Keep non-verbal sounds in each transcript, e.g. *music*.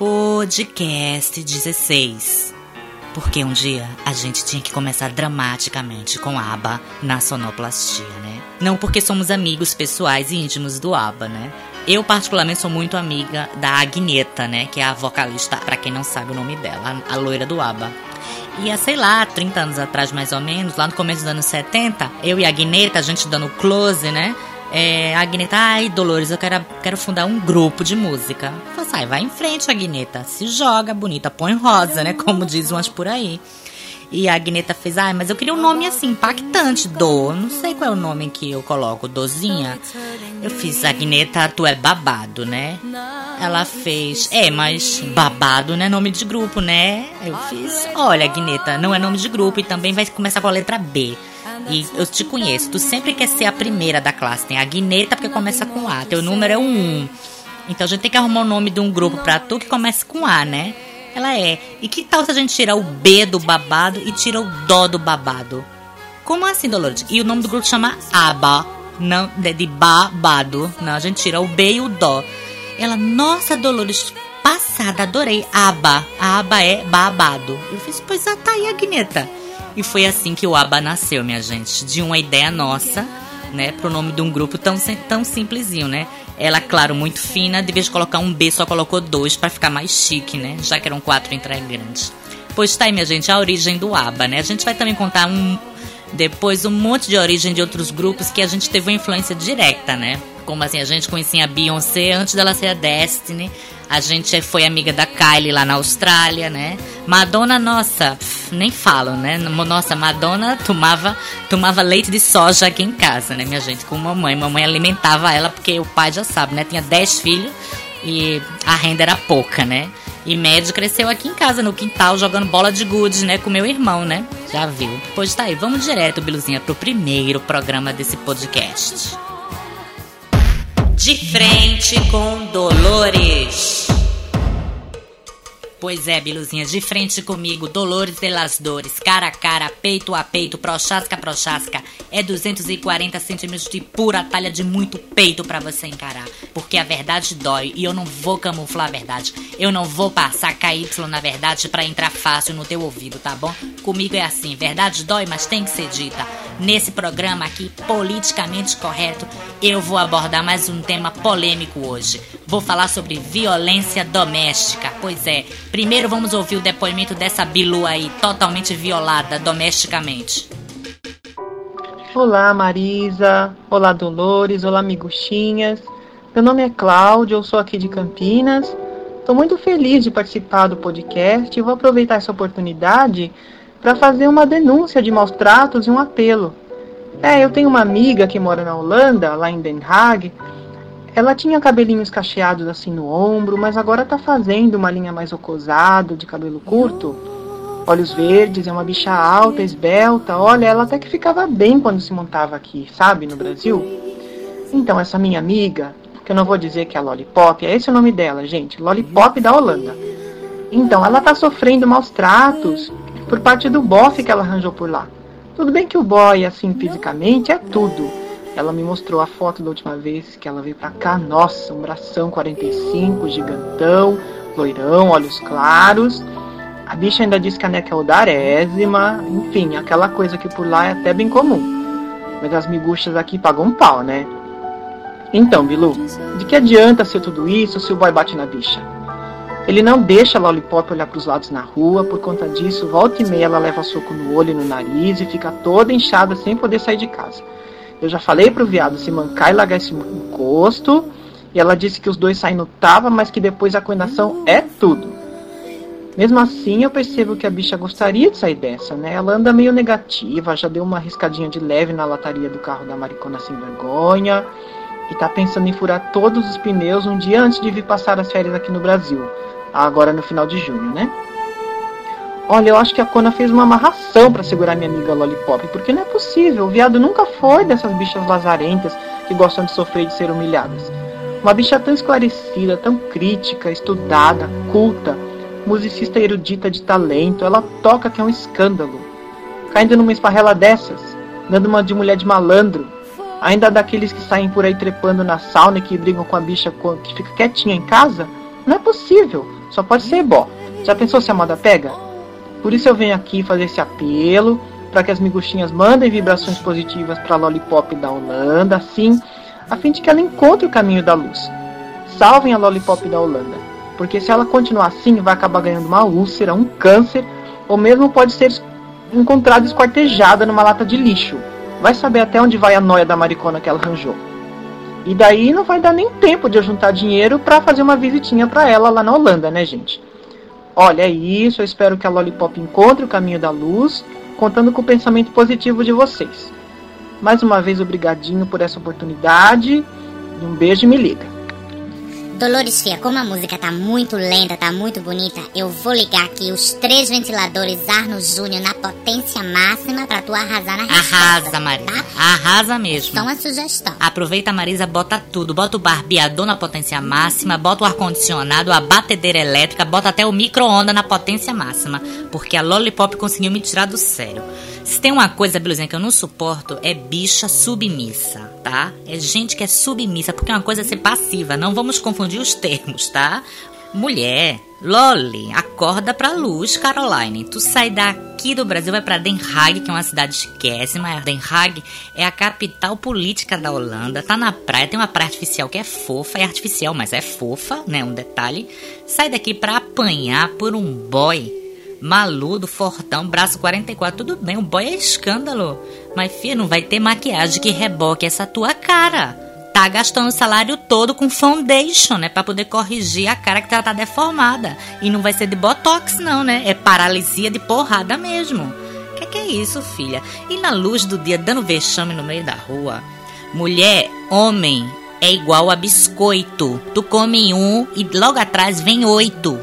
Podcast 16. Porque um dia a gente tinha que começar dramaticamente com ABBA na sonoplastia, né? Não porque somos amigos pessoais e íntimos do ABBA, né? Eu, particularmente, sou muito amiga da Agneta, né? Que é a vocalista, para quem não sabe o nome dela, a loira do ABBA. E há, sei lá, 30 anos atrás, mais ou menos, lá no começo dos anos 70, eu e a Agneta, a gente dando close, né? É, Agneta, ai, Dolores, eu quero, quero fundar um grupo de música. Eu falei, sai, vai em frente, Agneta. Se joga, bonita, põe rosa, né? Como diz umas por aí. E a Agneta fez, ai, mas eu queria um nome assim, impactante, Do. Não sei qual é o nome que eu coloco, Dozinha. Eu fiz, Agneta, tu é babado, né? Ela fez, é, mas babado não é nome de grupo, né? Eu fiz, olha, Agneta, não é nome de grupo e também vai começar com a letra B. E eu te conheço, tu sempre quer ser a primeira da classe. Tem a Agneta porque começa com A, teu número é um 1. Então a gente tem que arrumar o nome de um grupo pra tu que começa com A, né? Ela é. E que tal se a gente tira o B do babado e tira o Dó do babado? Como assim, Dolores? E o nome do grupo chama Aba, não de, babado. Não, a gente tira o B e o Dó. Ela, nossa, Dolores, passada, adorei. Aba. A aba é babado. Eu fiz, pois ah, tá aí, Agneta. E foi assim que o Aba nasceu, minha gente. De uma ideia nossa, né? Pro nome de um grupo tão, tão simplesinho, né? Ela, claro, muito fina, de vez colocar um B, só colocou dois para ficar mais chique, né? Já que eram quatro integrantes. Pois tá aí, minha gente, a origem do ABBA, né? A gente vai também contar um, depois um monte de origem de outros grupos que a gente teve uma influência direta, né? Como assim, a gente conhecia a Beyoncé antes dela ser a Destiny. A gente foi amiga da Kylie lá na Austrália, né? Madonna, nossa, nem falo, né? Nossa, Madonna tomava, tomava leite de soja aqui em casa, né, minha gente? Com mamãe. Mamãe alimentava ela porque o pai já sabe, né? Tinha 10 filhos e a renda era pouca, né? E médio cresceu aqui em casa, no quintal, jogando bola de gude, né? Com meu irmão, né? Já viu? Pois tá aí, vamos direto, Biluzinha, pro primeiro programa desse podcast. De frente com Dolores. Pois é, Biluzinha, de frente comigo, Dolores de las Dores, cara a cara, peito a peito, prochasca a prochasca. É 240 centímetros de pura talha de muito peito para você encarar. Porque a verdade dói e eu não vou camuflar a verdade. Eu não vou passar KY na verdade para entrar fácil no teu ouvido, tá bom? Comigo é assim, verdade dói, mas tem que ser dita. Nesse programa aqui, politicamente correto, eu vou abordar mais um tema polêmico hoje. Vou falar sobre violência doméstica. Pois é, primeiro vamos ouvir o depoimento dessa Bilu aí, totalmente violada domesticamente. Olá, Marisa. Olá, Dolores. Olá, amiguchinhas. Meu nome é Cláudio, eu sou aqui de Campinas. Estou muito feliz de participar do podcast e vou aproveitar essa oportunidade para fazer uma denúncia de maus tratos e um apelo. É, eu tenho uma amiga que mora na Holanda, lá em Den Haag. Ela tinha cabelinhos cacheados assim no ombro, mas agora tá fazendo uma linha mais ocosada, de cabelo curto. Olhos verdes, é uma bicha alta, esbelta. Olha, ela até que ficava bem quando se montava aqui, sabe, no Brasil. Então, essa minha amiga, que eu não vou dizer que é Lollipop, é esse o nome dela, gente, Lollipop da Holanda. Então, ela tá sofrendo maus tratos por parte do bofe que ela arranjou por lá. Tudo bem que o boy, assim, fisicamente, é tudo. Ela me mostrou a foto da última vez que ela veio pra cá. Nossa, um bração 45, gigantão, loirão, olhos claros. A bicha ainda disse que a neca é odarésima. Enfim, aquela coisa que por lá é até bem comum. Mas as miguxas aqui pagam um pau, né? Então, Bilu, de que adianta ser tudo isso se o boy bate na bicha? Ele não deixa a Lollipop olhar para os lados na rua, por conta disso, volta e meia ela leva soco no olho e no nariz e fica toda inchada sem poder sair de casa. Eu já falei pro viado se mancar e largar esse encosto, e ela disse que os dois saem no tava, mas que depois a condenação é tudo. Mesmo assim, eu percebo que a bicha gostaria de sair dessa, né? Ela anda meio negativa, já deu uma riscadinha de leve na lataria do carro da maricona sem vergonha, e tá pensando em furar todos os pneus um dia antes de vir passar as férias aqui no Brasil agora no final de junho, né? Olha, eu acho que a Kona fez uma amarração para segurar minha amiga Lollipop, porque não é possível. O viado nunca foi dessas bichas lazarentas que gostam de sofrer e de ser humilhadas. Uma bicha tão esclarecida, tão crítica, estudada, culta, musicista erudita de talento, ela toca que é um escândalo. Caindo numa esparrela dessas, dando uma de mulher de malandro, ainda daqueles que saem por aí trepando na sauna e que brigam com a bicha que fica quietinha em casa, Não é possível. Só pode ser ebó. Já pensou se a moda pega? Por isso eu venho aqui fazer esse apelo para que as miguxinhas mandem vibrações positivas para a Lollipop da Holanda, assim, a fim de que ela encontre o caminho da luz. Salvem a Lollipop da Holanda, porque se ela continuar assim, vai acabar ganhando uma úlcera, um câncer, ou mesmo pode ser encontrada esquartejada numa lata de lixo. Vai saber até onde vai a noia da maricona que ela arranjou. E daí não vai dar nem tempo de eu juntar dinheiro para fazer uma visitinha para ela lá na Holanda, né, gente? Olha, é isso. Eu espero que a Lollipop encontre o caminho da luz, contando com o pensamento positivo de vocês. Mais uma vez, obrigadinho por essa oportunidade. Um beijo e me liga. Dolores Fia, como a música tá muito lenta, tá muito bonita, eu vou ligar aqui os três ventiladores Arno Júnior na potência máxima pra tu arrasar na resposta. Arrasa, Marisa. Tá? Arrasa mesmo. Só uma sugestão. Aproveita, Marisa, bota tudo. Bota o barbeador na potência máxima, bota o ar-condicionado, a batedeira elétrica, bota até o micro-ondas na potência máxima. Porque a Lollipop conseguiu me tirar do sério. Se tem uma coisa, Beluzinha, que eu não suporto, é bicha submissa, tá? É gente que é submissa, porque uma coisa é ser passiva. Não vamos confundir os termos, tá? Mulher, Loli, acorda pra luz, Caroline. Tu sai daqui do Brasil, vai pra Den Haag, que é uma cidade chiquésima. Den Haag é a capital política da Holanda. Tá na praia, tem uma praia artificial que é fofa, é artificial, mas é fofa, né? Um detalhe. Sai daqui pra apanhar por um boy maludo, fortão, braço 44, tudo bem, o boy é escândalo. Mas, filha, não vai ter maquiagem que reboque essa tua cara. Tá gastando o salário todo com foundation, né? Pra poder corrigir a cara que ela tá deformada. E não vai ser de botox, não, né? É paralisia de porrada mesmo. Que que é isso, filha? E na luz do dia, dando vexame no meio da rua. Mulher, homem, é igual a biscoito. Tu come um e logo atrás vem oito.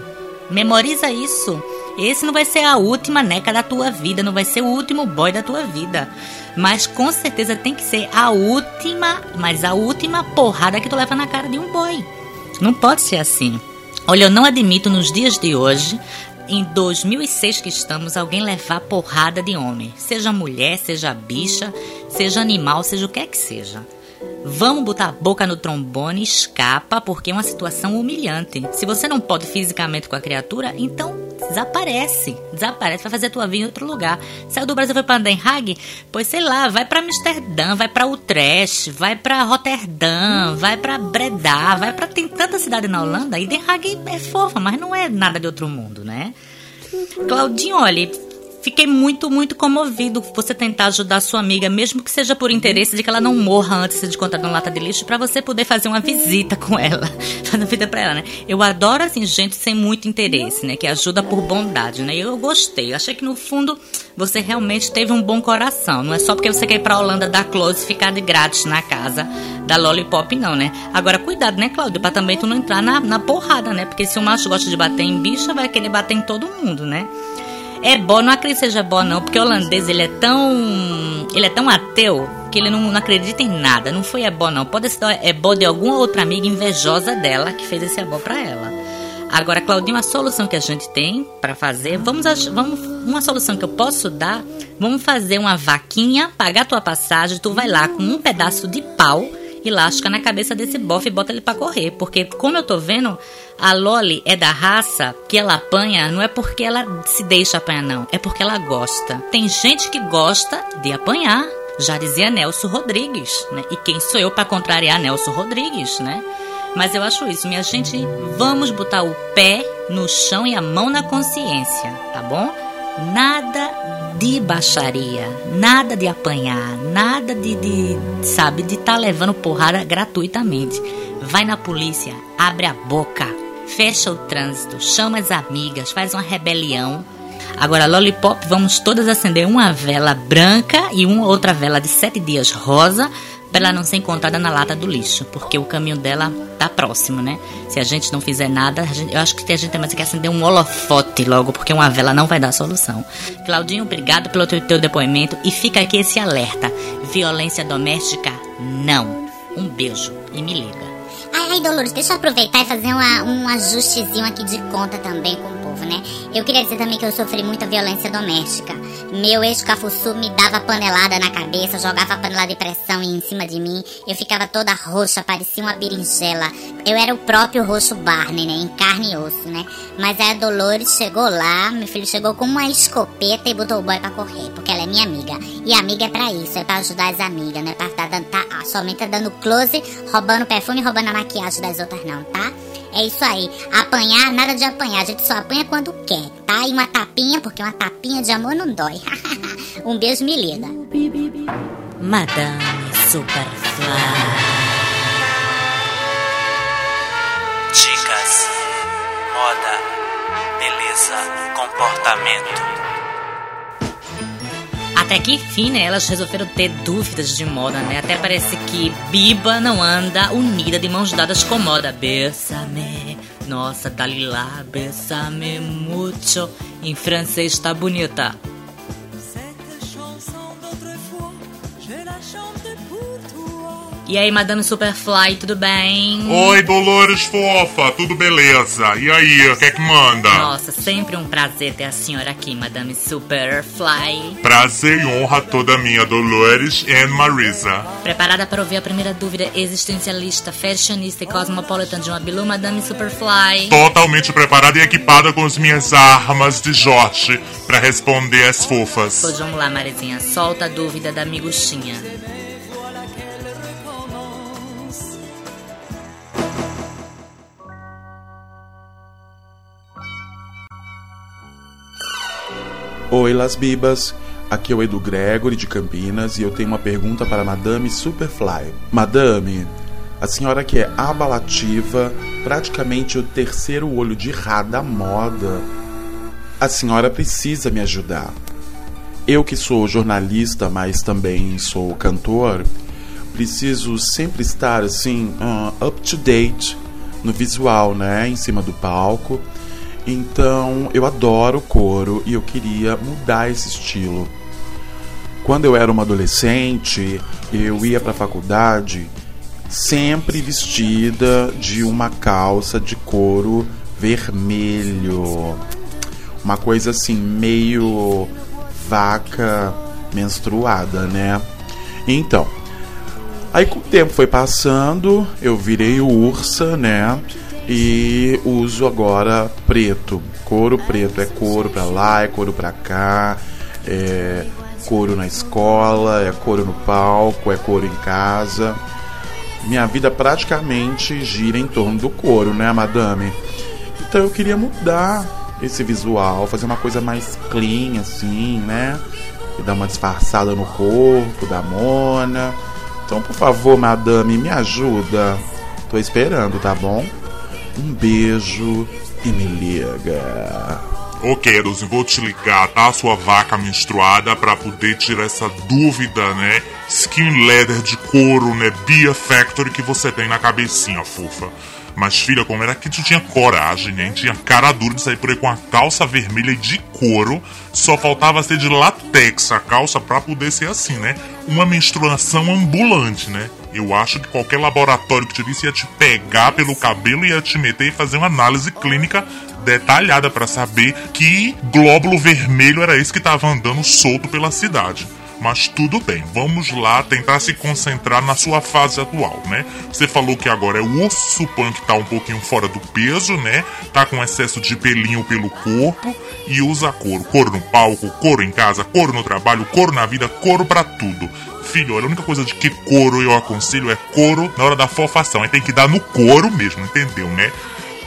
Memoriza isso. Esse não vai ser a última neca da tua vida, não vai ser o último boy da tua vida. Mas com certeza tem que ser a última, mas a última porrada que tu leva na cara de um boy. Não pode ser assim. Olha, eu não admito nos dias de hoje, em 2006 que estamos, alguém levar porrada de homem. Seja mulher, seja bicha, seja animal, seja o que é que seja. Vamos botar a boca no trombone, escapa, porque é uma situação humilhante. Se você não pode fisicamente com a criatura, então desaparece. Desaparece, vai fazer a tua vida em outro lugar. Saiu do Brasil, foi pra Den Haag? Pois sei lá, vai pra Amsterdã, vai pra Utrecht, vai pra Roterdã, vai pra Breda, vai pra. Tem tanta cidade na Holanda e Den Haag é fofa, mas não é nada de outro mundo, né? Claudinho, olha, Fiquei muito, muito comovido você tentar ajudar sua amiga, mesmo que seja por interesse de que ela não morra antes de encontrar na lata de lixo, para você poder fazer uma visita com ela, *laughs* fazer vida para ela, né? Eu adoro assim gente sem muito interesse, né, que ajuda por bondade, né? Eu gostei. Eu achei que no fundo você realmente teve um bom coração. Não é só porque você quer ir pra Holanda dar close e ficar de grátis na casa da Lollipop, não, né? Agora, cuidado, né, Cláudio? Pra também tu não entrar na, na porrada, né? Porque se o macho gosta de bater em bicha, vai querer bater em todo mundo, né? É bom, não acredito que seja bom não, porque o holandês ele é tão ele é tão ateu que ele não, não acredita em nada. Não foi bom não. Pode ser é de alguma outra amiga invejosa dela que fez esse bom para ela. Agora, Claudinho, a solução que a gente tem para fazer, vamos, vamos uma solução que eu posso dar, vamos fazer uma vaquinha, pagar tua passagem, tu vai lá com um pedaço de pau e lasca na cabeça desse bofe e bota ele para correr, porque como eu tô vendo, a Loli é da raça que ela apanha, não é porque ela se deixa apanhar, não. É porque ela gosta. Tem gente que gosta de apanhar. Já dizia Nelson Rodrigues, né? E quem sou eu para contrariar Nelson Rodrigues, né? Mas eu acho isso, minha gente. Vamos botar o pé no chão e a mão na consciência, tá bom? Nada de baixaria, nada de apanhar, nada de, de sabe, de estar tá levando porrada gratuitamente. Vai na polícia, abre a boca, fecha o trânsito, chama as amigas, faz uma rebelião. Agora, Lollipop, vamos todas acender uma vela branca e uma outra vela de sete dias rosa para ela não ser encontrada na lata do lixo, porque o caminho dela tá próximo, né? Se a gente não fizer nada, gente, eu acho que a gente tem mais que acender um holofote logo, porque uma vela não vai dar solução. Claudinho, obrigado pelo teu, teu depoimento e fica aqui esse alerta: violência doméstica, não. Um beijo e me liga. Ai, Dolores, deixa eu aproveitar e fazer uma, um ajustezinho aqui de conta também com o povo, né? Eu queria dizer também que eu sofri muita violência doméstica. Meu ex-cafuçu me dava panelada na cabeça, jogava a panela de pressão em cima de mim. Eu ficava toda roxa, parecia uma berinjela. Eu era o próprio roxo Barney, né? Em carne e osso, né? Mas a Dolores chegou lá, meu filho chegou com uma escopeta e botou o boy pra correr, porque ela é minha amiga. E amiga é pra isso, é pra ajudar as amigas, né? Pra tá dando, tá, somente tá dando close, roubando perfume roubando a maquiagem das outras, não, tá? É isso aí. Apanhar, nada de apanhar. A gente só apanha quando quer, tá? E uma tapinha, porque uma tapinha de amor não dói. *laughs* um beijo, me linda. Madame Superfly. Dicas, moda, beleza, comportamento. Até que enfim, né, elas resolveram ter dúvidas de moda, né? Até parece que Biba não anda unida de mãos dadas com moda. Bésame, nossa, Dalila, bésame mucho. Em francês tá bonita. E aí, Madame Superfly, tudo bem? Oi, Dolores fofa, tudo beleza? E aí, o que é que manda? Nossa, sempre um prazer ter a senhora aqui, Madame Superfly. Prazer e honra toda minha, Dolores e Marisa. Preparada para ouvir a primeira dúvida existencialista, fashionista e cosmopolitan de uma Bilu, Madame Superfly? Totalmente preparada e equipada com as minhas armas de Jorge para responder as fofas. Pois vamos lá, Marizinha, solta a dúvida da miguxinha. Oi, Las Bibas. Aqui é o Edu Gregory de Campinas e eu tenho uma pergunta para Madame Superfly. Madame, a senhora que é abalativa, praticamente o terceiro olho de Rá da moda, a senhora precisa me ajudar. Eu que sou jornalista, mas também sou cantor, preciso sempre estar assim, uh, up to date no visual, né? Em cima do palco. Então eu adoro couro e eu queria mudar esse estilo. Quando eu era uma adolescente, eu ia para a faculdade sempre vestida de uma calça de couro vermelho. Uma coisa assim, meio vaca menstruada, né? Então, aí com o tempo foi passando, eu virei ursa, né? E uso agora preto. Couro preto. É couro pra lá, é couro pra cá. É couro na escola, é couro no palco, é couro em casa. Minha vida praticamente gira em torno do couro, né, madame? Então eu queria mudar esse visual, fazer uma coisa mais clean, assim, né? E dar uma disfarçada no corpo da Mona. Então, por favor, madame, me ajuda. Tô esperando, tá bom? Um beijo e me liga. Ô Keros, vou te ligar, tá? Sua vaca menstruada pra poder tirar essa dúvida, né? Skin leather de couro, né? Bia Factory que você tem na cabecinha, fofa. Mas filha, como era que tu tinha coragem, né? Tinha cara dura de sair por aí com a calça vermelha de couro. Só faltava ser de latex a calça pra poder ser assim, né? Uma menstruação ambulante, né? Eu acho que qualquer laboratório que te visse ia te pegar pelo cabelo e ia te meter e fazer uma análise clínica detalhada para saber que glóbulo vermelho era esse que estava andando solto pela cidade. Mas tudo bem, vamos lá tentar se concentrar na sua fase atual, né? Você falou que agora é o urso punk tá um pouquinho fora do peso, né? Tá com excesso de pelinho pelo corpo e usa couro. Couro no palco, couro em casa, couro no trabalho, couro na vida, couro para tudo. Filho, olha, a única coisa de que couro eu aconselho é couro na hora da fofação. Aí tem que dar no couro mesmo, entendeu, né?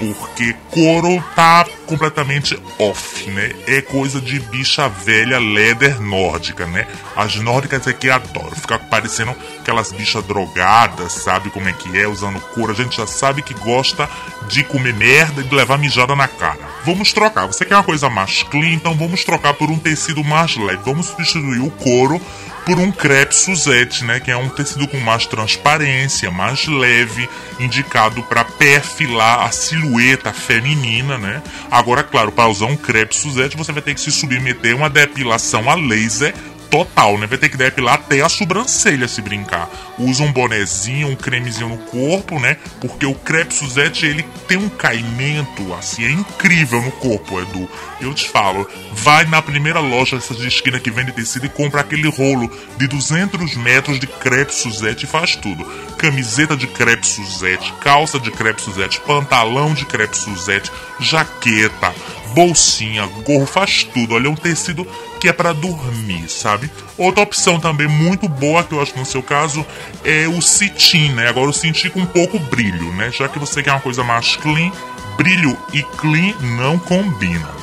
porque couro tá completamente off, né? É coisa de bicha velha leather nórdica, né? As nórdicas aqui adoram ficar parecendo aquelas bichas drogadas, sabe como é que é, usando couro. A gente já sabe que gosta de comer merda e de levar mijada na cara. Vamos trocar. Você quer uma coisa mais clean, então vamos trocar por um tecido mais leve. Vamos substituir o couro por um crepe Suzette, né, que é um tecido com mais transparência, mais leve, indicado para perfilar a silhueta feminina, né? Agora, claro, para usar um crepe Suzette, você vai ter que se submeter a uma depilação a laser total, né? Vai ter que depilar até a sobrancelha se brincar. Usa um bonezinho, um cremezinho no corpo, né? Porque o crepe Suzette, ele tem um caimento, assim, é incrível no corpo, Edu. Eu te falo, vai na primeira loja dessas de esquina que vende tecido e compra aquele rolo de 200 metros de crepe Suzette e faz tudo. Camiseta de crepe Suzette, calça de crepe Suzette, pantalão de crepe Suzette, jaqueta, bolsinha, gorro, faz tudo. Olha, é um tecido que é para dormir, sabe? Outra opção também muito boa, que eu acho que no seu caso, é o cetim, né? Agora o cetim com um pouco brilho, né? Já que você quer uma coisa mais clean, brilho e clean não combinam.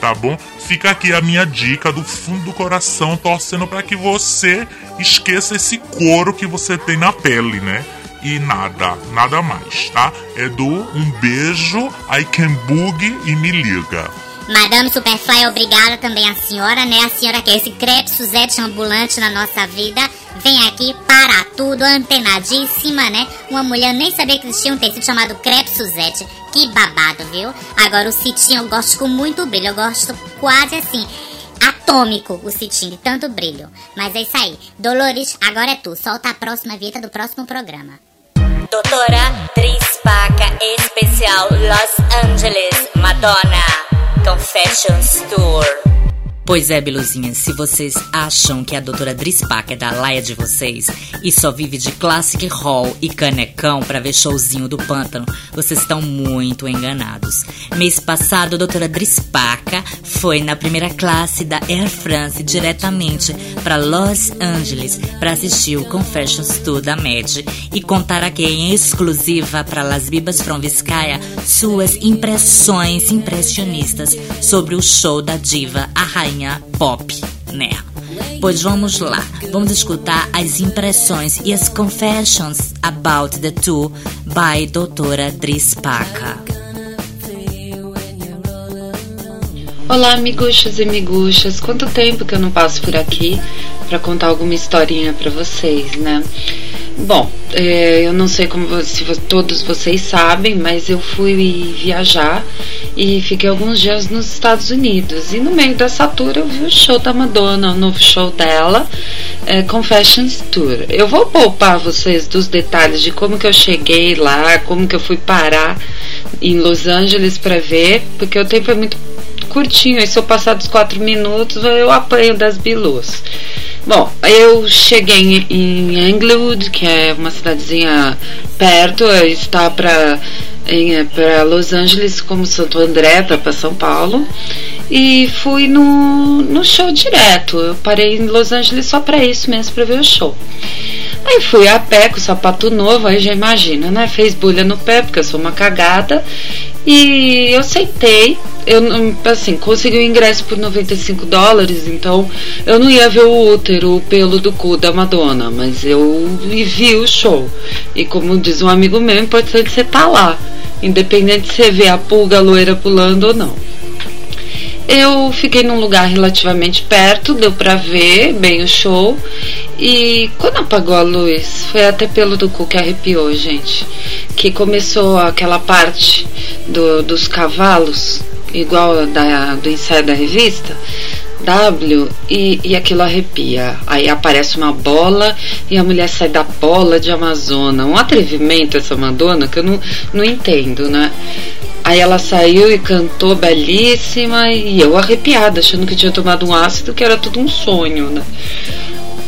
Tá bom? Fica aqui a minha dica do fundo do coração, torcendo para que você esqueça esse couro que você tem na pele, né? e nada, nada mais, tá? Edu, um beijo, I can boogie e me liga. Madame Superfly, obrigada também a senhora, né? A senhora que é esse crepe Suzette ambulante na nossa vida. Vem aqui para tudo, antenadíssima, né? Uma mulher nem sabia que existia um tecido chamado crepe Suzette. Que babado, viu? Agora o citinho eu gosto com muito brilho, eu gosto quase assim atômico o citinho, de tanto brilho. Mas é isso aí. Dolores, agora é tu. Solta a próxima vinheta do próximo programa. Doutora Tris Paca, especial Los Angeles, Madonna, Confessions Tour. Pois é, Beluzinhas, se vocês acham que a doutora Drispac é da laia de vocês e só vive de Classic Hall e canecão para ver showzinho do pântano, vocês estão muito enganados. Mês passado, a doutora Drispaca foi na primeira classe da Air France diretamente para Los Angeles para assistir o Confessions Tour da MED e contar aqui em exclusiva para Las Bibas from Vizcaya suas impressões impressionistas sobre o show da diva, a rainha pop, né? Pois vamos lá, vamos escutar as impressões e as confessions about the two by doutora Dris Paca. Olá, amiguchas e miguxas. Quanto tempo que eu não passo por aqui para contar alguma historinha para vocês, né? Bom, é, eu não sei como se todos vocês sabem, mas eu fui viajar e fiquei alguns dias nos Estados Unidos. E no meio dessa tour eu vi o show da Madonna, o novo show dela, é, Confessions Tour. Eu vou poupar vocês dos detalhes de como que eu cheguei lá, como que eu fui parar em Los Angeles para ver, porque o tempo é muito curtinho. E se eu passar dos quatro minutos, eu apanho das bilus. Bom, eu cheguei em Englewood, que é uma cidadezinha perto, está para para Los Angeles como Santo André, para São Paulo, e fui no, no show direto. Eu parei em Los Angeles só para isso mesmo, para ver o show. Aí fui a pé com o sapato novo, aí já imagina, né? Fez bulha no pé, porque eu sou uma cagada. E eu aceitei. Eu, assim, consegui o ingresso por 95 dólares, então eu não ia ver o útero, o pelo do cu da Madonna, mas eu vi o show. E como diz um amigo meu, é importante você tá lá, independente se você vê a pulga loira pulando ou não. Eu fiquei num lugar relativamente perto, deu pra ver bem o show. E quando apagou a luz, foi até pelo do cu que arrepiou, gente. Que começou aquela parte do, dos cavalos, igual da, do ensaio da revista. W e, e aquilo arrepia. Aí aparece uma bola e a mulher sai da bola de Amazona. Um atrevimento essa Madonna que eu não, não entendo, né? Aí ela saiu e cantou belíssima e eu arrepiada, achando que tinha tomado um ácido, que era tudo um sonho, né?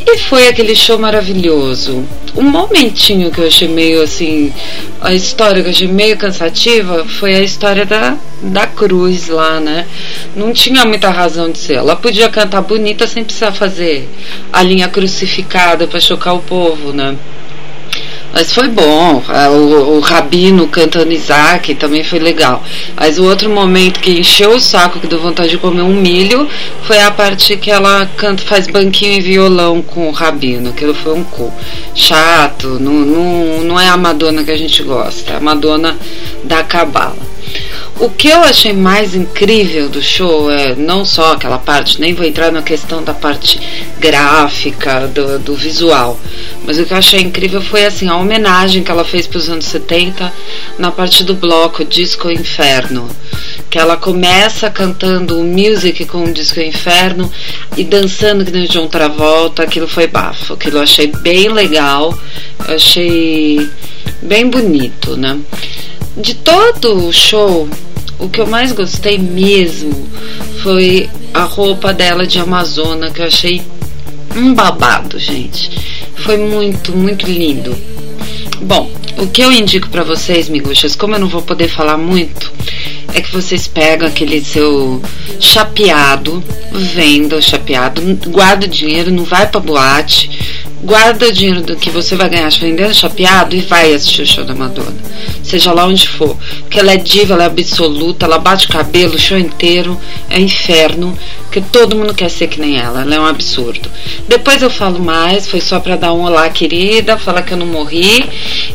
E foi aquele show maravilhoso. Um momentinho que eu achei meio assim. A história que eu achei meio cansativa foi a história da, da cruz lá, né? Não tinha muita razão de ser. Ela podia cantar bonita sem precisar fazer a linha crucificada para chocar o povo, né? Mas foi bom. É, o, o Rabino cantando Isaac também foi legal. Mas o outro momento que encheu o saco, que deu vontade de comer um milho, foi a parte que ela canta, faz banquinho e violão com o Rabino. Aquilo foi um cu. Chato, não, não, não é a Madonna que a gente gosta, é a Madonna da Cabala. O que eu achei mais incrível do show é não só aquela parte, nem vou entrar na questão da parte gráfica, do, do visual, mas o que eu achei incrível foi assim a homenagem que ela fez para os anos 70 na parte do bloco Disco Inferno, Que ela começa cantando music com o disco Inferno e dançando que nem o John Travolta, aquilo foi bafo. Aquilo eu achei bem legal, eu achei bem bonito, né? De todo o show, o que eu mais gostei mesmo foi a roupa dela de Amazona, que eu achei um babado, gente. Foi muito, muito lindo. Bom, o que eu indico para vocês, miguxas, como eu não vou poder falar muito, é que vocês pegam aquele seu chapeado, venda o chapeado, guarda o dinheiro, não vai pra boate, guarda dinheiro do que você vai ganhar vendendo chapeado e vai assistir o show da Madonna. Seja lá onde for. Porque ela é diva, ela é absoluta, ela bate cabelo o show inteiro, é inferno, porque todo mundo quer ser que nem ela, ela é um absurdo. Depois eu falo mais, foi só pra dar um olá, querida, falar que eu não morri.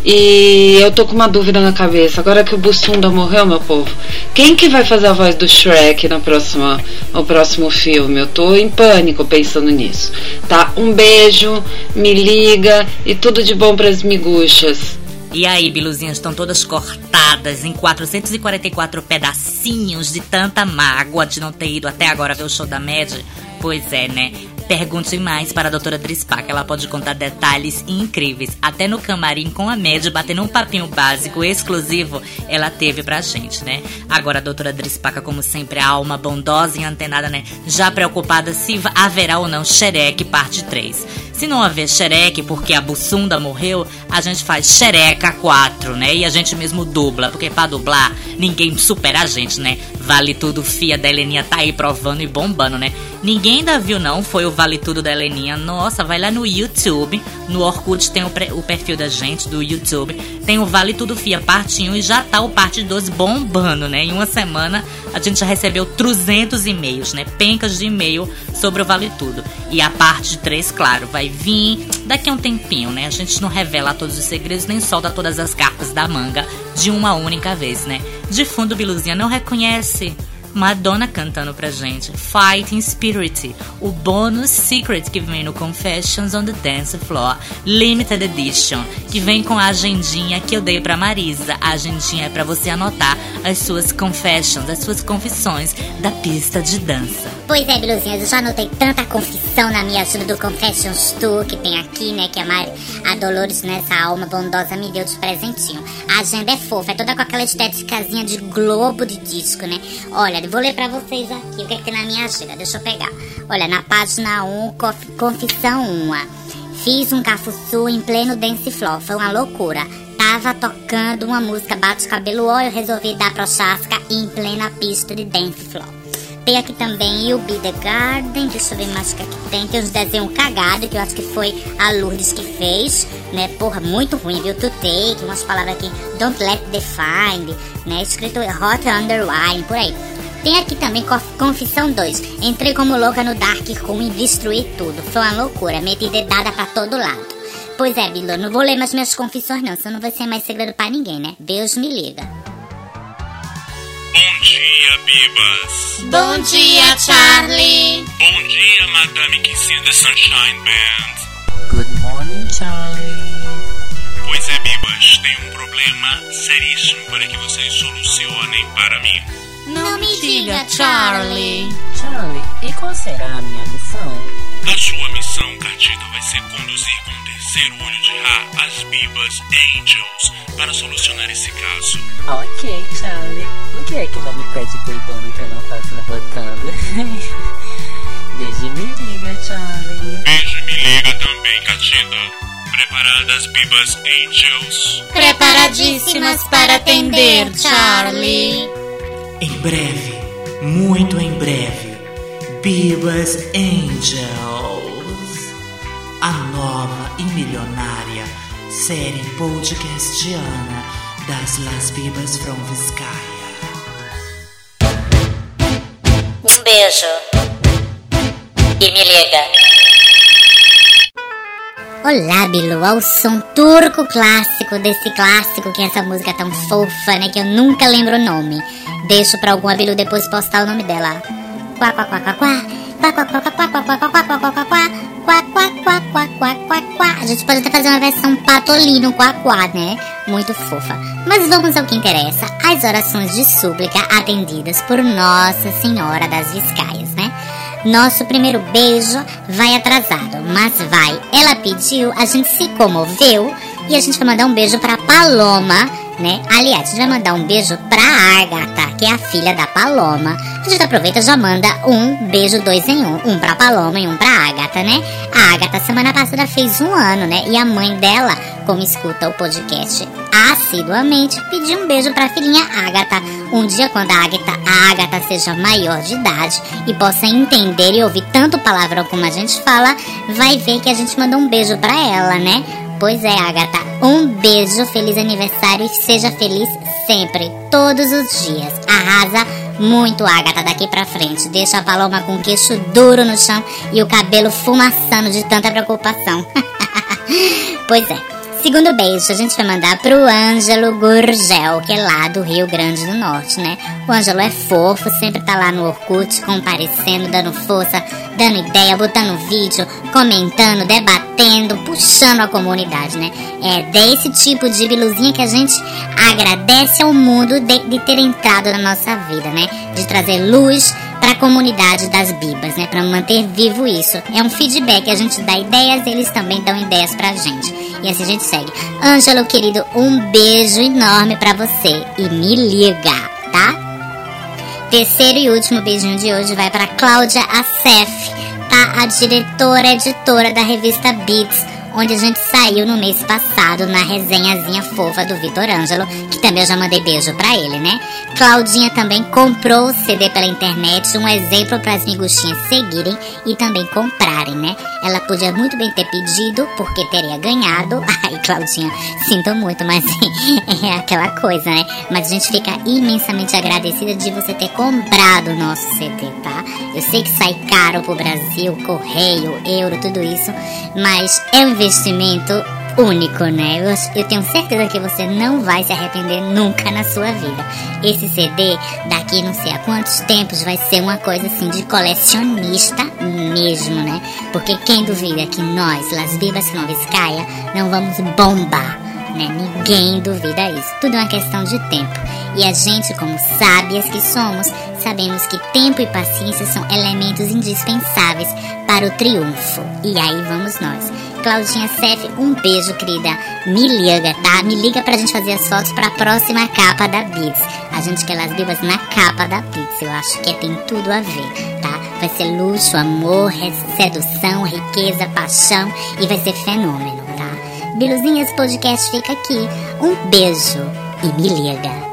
E eu tô com uma dúvida na cabeça. Agora que o Bussunda morreu, meu povo, quem que vai fazer a voz do Shrek na próxima, no próximo filme? Eu tô em pânico pensando nisso. Tá? Um beijo me liga e tudo de bom para as miguxas. E aí, biluzinhas estão todas cortadas em 444 pedacinhos de tanta mágoa de não ter ido até agora ver o show da Mad? Pois é, né? Pergunte mais para a doutora Drispa, que ela pode contar detalhes incríveis. Até no camarim com a média, batendo um papinho básico exclusivo, ela teve pra gente, né? Agora a doutora Drispaca, como sempre, a alma bondosa e antenada, né? Já preocupada se haverá ou não Xereque parte 3. Se não haver xereque porque a Bussunda morreu, a gente faz xereca 4, né? E a gente mesmo dubla, porque pra dublar ninguém supera a gente, né? Vale Tudo Fia da Heleninha tá aí provando e bombando, né? Ninguém ainda viu não, foi o Vale Tudo da Heleninha. Nossa, vai lá no YouTube, no Orkut tem o, o perfil da gente do YouTube, tem o Vale Tudo Fia parte 1 e já tá o parte 2 bombando, né? Em uma semana a gente já recebeu 300 e-mails, né? Pencas de e-mail sobre o Vale Tudo. E a parte 3, claro, vai vir daqui a um tempinho, né? A gente não revela todos os segredos nem solta todas as cartas da manga de uma única vez, né? De fundo, Biluzinha não reconhece Madonna cantando pra gente Fighting Spirit, o bônus secret que vem no Confessions on the Dance Floor Limited Edition, que vem com a agendinha que eu dei pra Marisa. A agendinha é pra você anotar as suas confessions, as suas confissões da pista de dança. Pois é, Biluzinhas, eu já anotei tanta confissão na minha ajuda do Confessions Tour que tem aqui, né? Que a, Mari, a Dolores, nessa né, alma bondosa, me deu de presentinho. A agenda é fofa, é toda com aquela estéticazinha de globo de disco, né? Olha, vou ler pra vocês aqui o que é que tem na minha agenda. Deixa eu pegar. Olha, na página 1, confissão 1. Fiz um cafuçu em pleno dance floor. Foi uma loucura. Tava tocando uma música bate cabelo ó, eu resolvi dar pro chasca em plena pista de dance floor. Tem aqui também o Be The Garden, deixa eu ver mais o que aqui tem. Tem uns desenhos cagados, que eu acho que foi a Lourdes que fez, né? Porra, muito ruim, viu? To take, umas palavras aqui, Don't Let the Find, né? Escrito Hot Under Wine, por aí. Tem aqui também Confissão 2. Entrei como louca no Dark Room e destruí tudo. Foi uma loucura, meti dedada pra todo lado. Pois é, Bilo, não vou ler mais minhas confissões não, senão não vai ser mais segredo para ninguém, né? Deus me liga. Bom dia, Bibas. Bom dia, Charlie. Bom dia, Madame Kissing the Sunshine Band. Good morning, Charlie. Pois é, Bibas, tem um problema seríssimo para que vocês solucionem para mim. Não me diga, Charlie. Charlie, e qual será a minha missão? A sua missão, Catita, vai ser conduzir com o terceiro olho de Ra as Bibas Angels para solucionar esse caso. Ok, Charlie. O que é que não me pede peidando que eu não faço levantando? *laughs* Beijo me liga, Charlie. Beijo me liga também, Catita. Preparadas, Bibas Angels? Preparadíssimas para atender, Charlie. Em breve, muito em breve, Bibas Angels, a nova e milionária série podcastiana das Las Bibas from Vizcaya. Um beijo e me liga. Olá, Bilu, ao som turco clássico desse clássico que é essa música tão fofa, né, que eu nunca lembro o nome. Deixo pra alguma Bilu depois postar o nome dela. Quá, quá, quá, quá, quá. Quá, quá, quá, quá, quá, quá, quá, quá, quá, quá, quá, quá, quá, quá, quá, quá, quá, quá, quá. A gente pode até fazer uma versão patolino quá, quá, né? Muito fofa. Mas vamos ao que interessa. As orações de súplica atendidas por Nossa Senhora das Viscaias, né? Nosso primeiro beijo vai atrasado, mas vai. Ela pediu, a gente se comoveu e a gente vai mandar um beijo pra Paloma, né? Aliás, a gente vai mandar um beijo pra Agatha, que é a filha da Paloma. A gente aproveita e já manda um beijo dois em um. Um pra Paloma e um pra Agatha, né? A Agatha semana passada fez um ano, né? E a mãe dela, como escuta o podcast assiduamente, pediu um beijo pra filhinha Agatha. Um dia, quando a Agatha, a Agatha seja maior de idade e possa entender e ouvir tanto palavrão como a gente fala, vai ver que a gente mandou um beijo pra ela, né? Pois é, Agatha. Um beijo, feliz aniversário e seja feliz sempre, todos os dias. Arrasa muito, Agatha, daqui pra frente. Deixa a Paloma com o queixo duro no chão e o cabelo fumaçando de tanta preocupação. *laughs* pois é. Segundo beijo, a gente vai mandar pro Ângelo Gurgel, que é lá do Rio Grande do Norte, né? O Ângelo é fofo, sempre tá lá no Orkut, comparecendo, dando força, dando ideia, botando vídeo, comentando, debatendo, puxando a comunidade, né? É desse tipo de biluzinha que a gente agradece ao mundo de, de ter entrado na nossa vida, né? De trazer luz para a comunidade das bibas, né? Para manter vivo isso. É um feedback, a gente dá ideias, eles também dão ideias pra gente. E assim a gente segue. Ângelo, querido, um beijo enorme para você e me liga, tá? Terceiro e último beijinho de hoje vai para Cláudia Acef, tá? A diretora editora da revista Beats onde a gente saiu no mês passado na resenhazinha fofa do Vitor Ângelo, que também eu já mandei beijo pra ele, né? Claudinha também comprou o CD pela internet, um exemplo para as miguxinhas seguirem e também comprarem, né? Ela podia muito bem ter pedido, porque teria ganhado. *laughs* Ai, Claudinha, sinto muito, mas *laughs* é aquela coisa, né? Mas a gente fica imensamente agradecida de você ter comprado o nosso CD, tá? Eu sei que sai caro pro Brasil, correio, euro, tudo isso, mas é um investimento único, né? Eu, eu, tenho certeza que você não vai se arrepender nunca na sua vida. Esse CD, daqui não sei há quantos tempos, vai ser uma coisa assim de colecionista mesmo, né? Porque quem duvida que nós, Las Vivas Noviscaia, não vamos bombar, né? Ninguém duvida isso. Tudo é uma questão de tempo. E a gente, como sábias que somos, sabemos que tempo e paciência são elementos indispensáveis para o triunfo. E aí vamos nós. Claudinha Cef, um beijo, querida. Me liga, tá? Me liga pra gente fazer as fotos pra próxima capa da Beats. A gente quer as bibas na capa da Beats. Eu acho que tem tudo a ver, tá? Vai ser luxo, amor, sedução, riqueza, paixão e vai ser fenômeno, tá? Biluzinhas Podcast fica aqui. Um beijo e me liga.